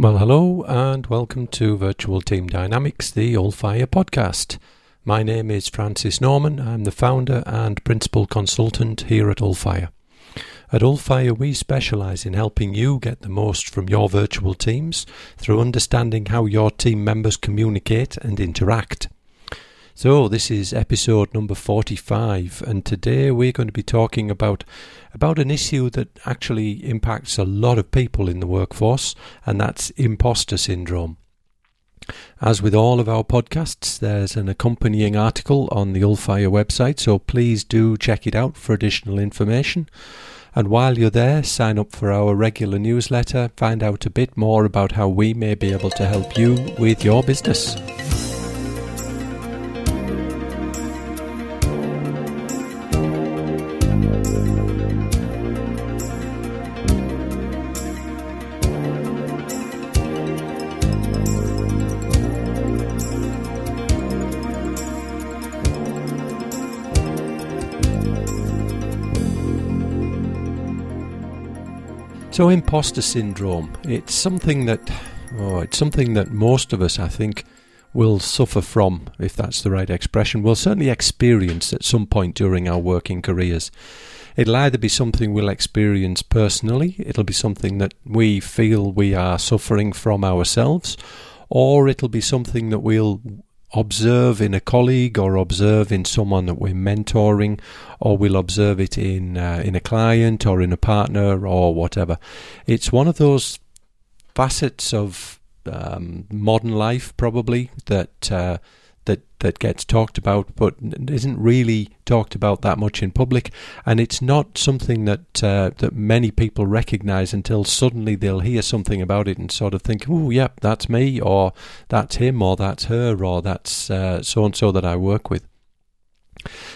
Well, hello and welcome to Virtual Team Dynamics, the Allfire podcast. My name is Francis Norman. I'm the founder and principal consultant here at Allfire. At Allfire, we specialize in helping you get the most from your virtual teams through understanding how your team members communicate and interact. So, this is episode number 45, and today we're going to be talking about, about an issue that actually impacts a lot of people in the workforce, and that's imposter syndrome. As with all of our podcasts, there's an accompanying article on the Allfire website, so please do check it out for additional information. And while you're there, sign up for our regular newsletter, find out a bit more about how we may be able to help you with your business. So, imposter syndrome, it's something that, oh, it's something that most of us, I think, will suffer from, if that's the right expression, will certainly experience at some point during our working careers. It'll either be something we'll experience personally, it'll be something that we feel we are suffering from ourselves, or it'll be something that we'll observe in a colleague or observe in someone that we're mentoring or we'll observe it in uh, in a client or in a partner or whatever. It's one of those facets of um, modern life probably that uh, that that gets talked about, but isn't really talked about that much in public. And it's not something that uh, that many people recognise until suddenly they'll hear something about it and sort of think, "Oh, yep, that's me," or "That's him," or "That's her," or "That's so and so that I work with."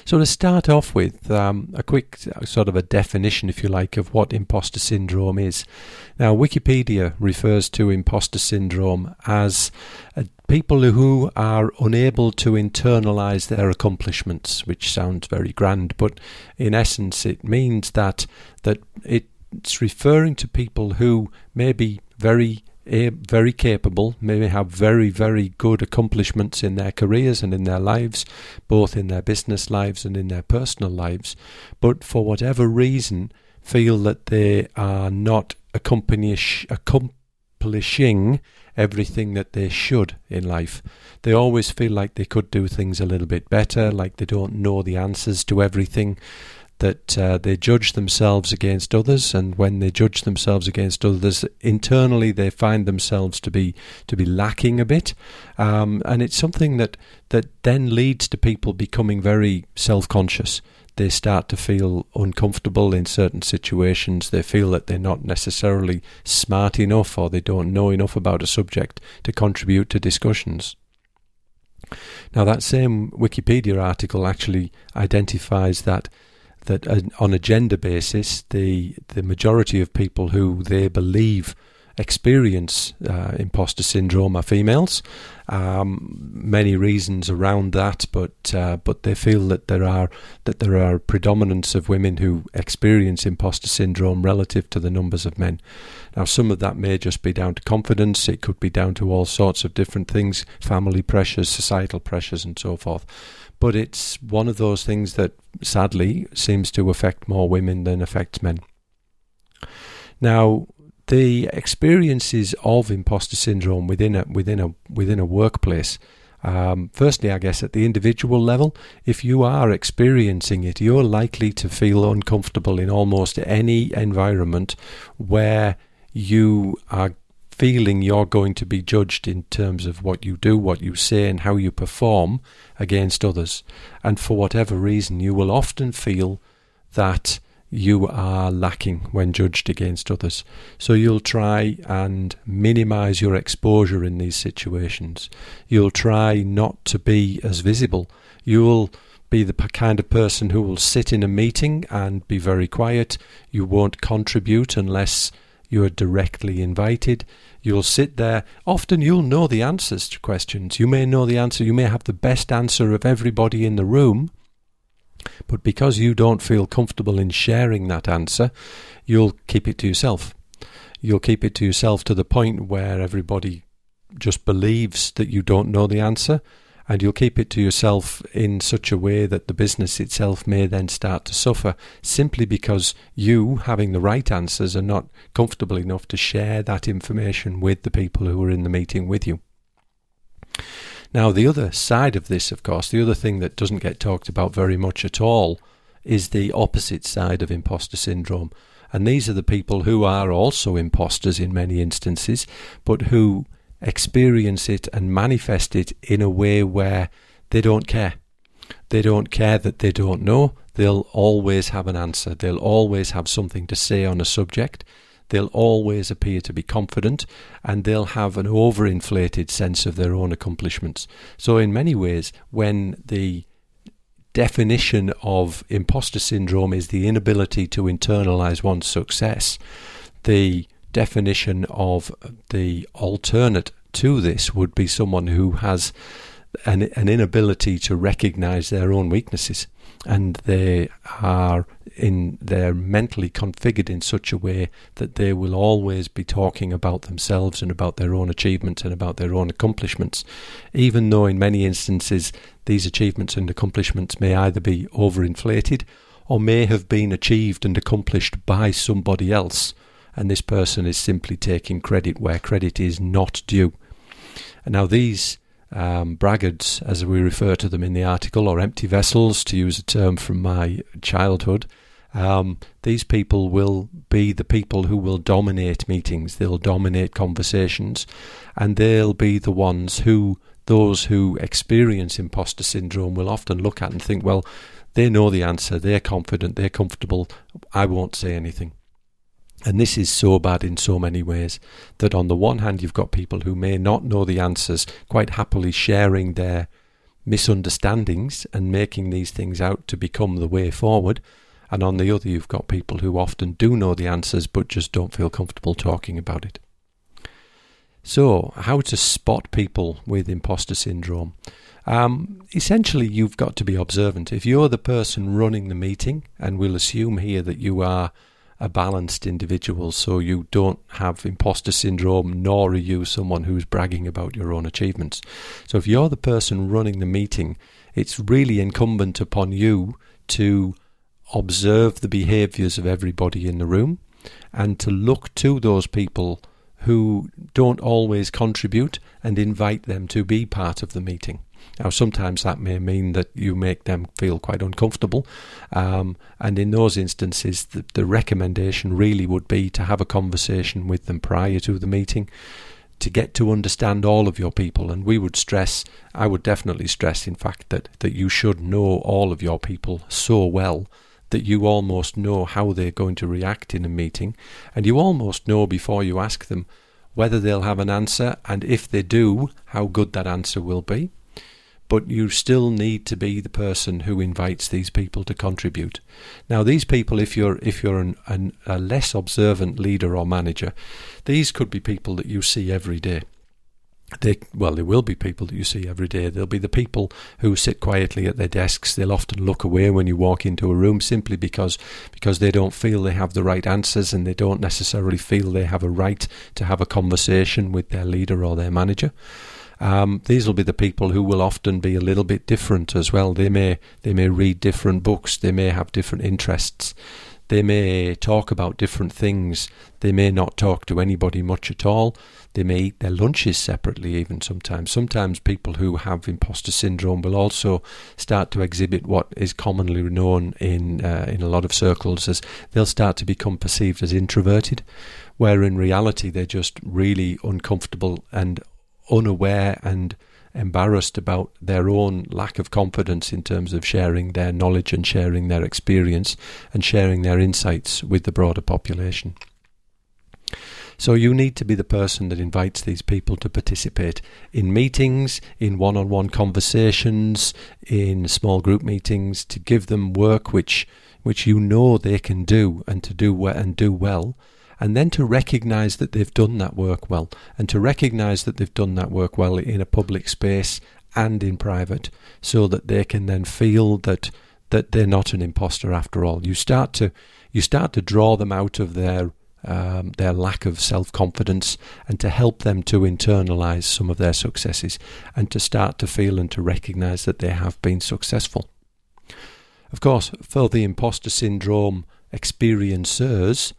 So, to start off with, um, a quick uh, sort of a definition, if you like, of what imposter syndrome is. Now, Wikipedia refers to imposter syndrome as uh, people who are unable to internalize their accomplishments, which sounds very grand, but in essence, it means that that it's referring to people who may be very Eh, very capable, maybe have very, very good accomplishments in their careers and in their lives, both in their business lives and in their personal lives, but for whatever reason feel that they are not accomplishing everything that they should in life. They always feel like they could do things a little bit better, like they don't know the answers to everything that uh, they judge themselves against others, and when they judge themselves against others, internally they find themselves to be to be lacking a bit, um, and it's something that that then leads to people becoming very self-conscious. They start to feel uncomfortable in certain situations. They feel that they're not necessarily smart enough, or they don't know enough about a subject to contribute to discussions. Now, that same Wikipedia article actually identifies that that uh, on a gender basis, the the majority of people who they believe experience uh, imposter syndrome are females. Um, many reasons around that, but uh, but they feel that there are that there are predominance of women who experience imposter syndrome relative to the numbers of men. Now, some of that may just be down to confidence. It could be down to all sorts of different things, family pressures, societal pressures, and so forth but it's one of those things that sadly seems to affect more women than affects men. Now, the experiences of imposter syndrome within a within a within a workplace. Um, firstly, I guess at the individual level, if you are experiencing it, you're likely to feel uncomfortable in almost any environment where you are feeling you're going to be judged in terms of what you do, what you say, and how you perform against others. And for whatever reason, you will often feel that you are lacking when judged against others. So you'll try and minimize your exposure in these situations. You'll try not to be as visible. You'll be the kind of person who will sit in a meeting and be very quiet. You won't contribute unless you are directly invited. You'll sit there. Often you'll know the answers to questions. You may know the answer. You may have the best answer of everybody in the room. But because you don't feel comfortable in sharing that answer, you'll keep it to yourself. You'll keep it to yourself to the point where everybody just believes that you don't know the answer, and you'll keep it to yourself in such a way that the business itself may then start to suffer simply because you, having the right answers, are not comfortable enough to share that information with the people who are in the meeting with you. Now, the other side of this, of course, the other thing that doesn't get talked about very much at all is the opposite side of imposter syndrome. And these are the people who are also imposters in many instances, but who experience it and manifest it in a way where they don't care. They don't care that they don't know. They'll always have an answer. They'll always have something to say on a subject. They'll always appear to be confident and they'll have an overinflated sense of their own accomplishments. So, in many ways, when the definition of imposter syndrome is the inability to internalize one's success, the definition of the alternate to this would be someone who has an, an inability to recognize their own weaknesses. And they are in they're mentally configured in such a way that they will always be talking about themselves and about their own achievements and about their own accomplishments even though in many instances these achievements and accomplishments may either be overinflated or may have been achieved and accomplished by somebody else and this person is simply taking credit where credit is not due. And now these um, braggarts, as we refer to them in the article, or empty vessels, to use a term from my childhood, um, these people will be the people who will dominate meetings, they'll dominate conversations, and they'll be the ones who those who experience imposter syndrome will often look at and think, well, they know the answer, they're confident, they're comfortable, I won't say anything. And this is so bad in so many ways that on the one hand, you've got people who may not know the answers, quite happily sharing their misunderstandings and making these things out to become the way forward. And on the other, you've got people who often do know the answers but just don't feel comfortable talking about it. So, how to spot people with imposter syndrome? Um, essentially, you've got to be observant. If you're the person running the meeting, and we'll assume here that you are a balanced individual so you don't have imposter syndrome nor are you someone who's bragging about your own achievements. So if you're the person running the meeting, it's really incumbent upon you to observe the behaviors of everybody in the room and to look to those people who don't always contribute and invite them to be part of the meeting. Now, sometimes that may mean that you make them feel quite uncomfortable, um, and in those instances, the, the recommendation really would be to have a conversation with them prior to the meeting to get to understand all of your people. And we would stress, I would definitely stress, in fact, that, that you should know all of your people so well that you almost know how they're going to react in a meeting. And you almost know before you ask them whether they'll have an answer, and if they do, how good that answer will be but you still need to be the person who invites these people to contribute. Now, these people, if you're if you're an, an, a less observant leader or manager, these could be people that you see every day. They, well, there will be people that you see every day. There'll be the people who sit quietly at their desks. They'll often look away when you walk into a room simply because because they don't feel they have the right answers and they don't necessarily feel they have a right to have a conversation with their leader or their manager. Um, these will be the people who will often be a little bit different as well. They may they may read different books. They may have different interests. They may talk about different things. They may not talk to anybody much at all. They may eat their lunches separately, even sometimes. Sometimes people who have imposter syndrome will also start to exhibit what is commonly known in uh, in a lot of circles as they'll start to become perceived as introverted, where in reality they're just really uncomfortable and unaware and embarrassed about their own lack of confidence in terms of sharing their knowledge and sharing their experience and sharing their insights with the broader population. So you need to be the person that invites these people to participate in meetings, in one-on-one conversations, in small group meetings, to give them work which which you know they can do and to do well and do well and then to recognize that they've done that work well, and to recognize that they've done that work well in a public space and in private, so that they can then feel that that they're not an imposter after all. You start to you start to draw them out of their um, their lack of self confidence and to help them to internalize some of their successes and to start to feel and to recognize that they have been successful. Of course, for the imposter syndrome experiencers,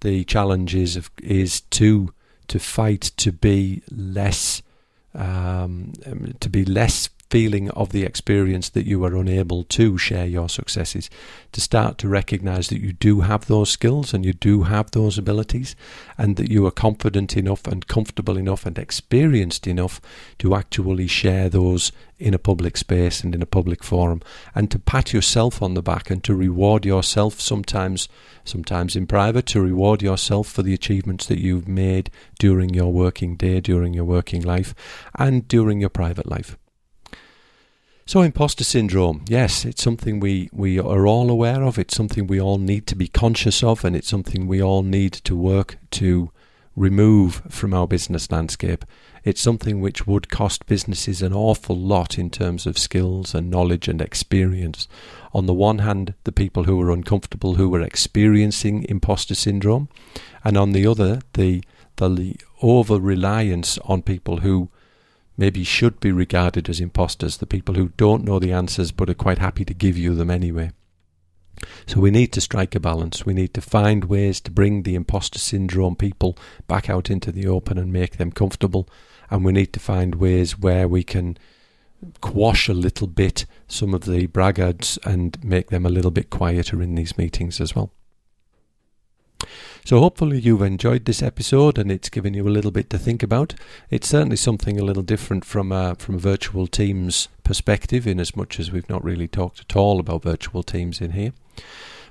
the challenge is, is to to fight to be less um, to be less feeling of the experience that you are unable to share your successes, to start to recognize that you do have those skills and you do have those abilities, and that you are confident enough and comfortable enough and experienced enough to actually share those in a public space and in a public forum, and to pat yourself on the back and to reward yourself sometimes, sometimes in private, to reward yourself for the achievements that you've made during your working day, during your working life, and during your private life. So, imposter syndrome, yes, it's something we, we are all aware of. It's something we all need to be conscious of, and it's something we all need to work to remove from our business landscape. It's something which would cost businesses an awful lot in terms of skills and knowledge and experience. On the one hand, the people who are uncomfortable, who are experiencing imposter syndrome, and on the other, the the over reliance on people who maybe should be regarded as imposters, the people who don't know the answers but are quite happy to give you them anyway. So we need to strike a balance. We need to find ways to bring the imposter syndrome people back out into the open and make them comfortable. And we need to find ways where we can quash a little bit some of the braggarts and make them a little bit quieter in these meetings as well. So hopefully you've enjoyed this episode and it's given you a little bit to think about. It's certainly something a little different from a, from a virtual teams perspective, in as much as we've not really talked at all about virtual teams in here.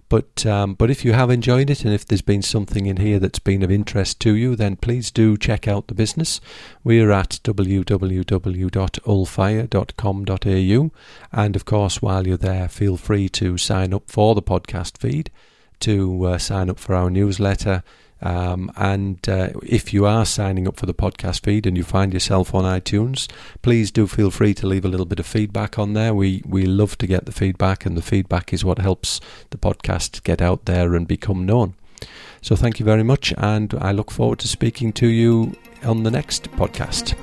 But um, but if you have enjoyed it and if there's been something in here that's been of interest to you, then please do check out the business. We're at www.ulfire.com.au, and of course, while you're there, feel free to sign up for the podcast feed to uh, sign up for our newsletter. Um, and uh, if you are signing up for the podcast feed and you find yourself on iTunes, please do feel free to leave a little bit of feedback on there. We we love to get the feedback, and the feedback is what helps the podcast get out there and become known. So thank you very much, and I look forward to speaking to you on the next podcast.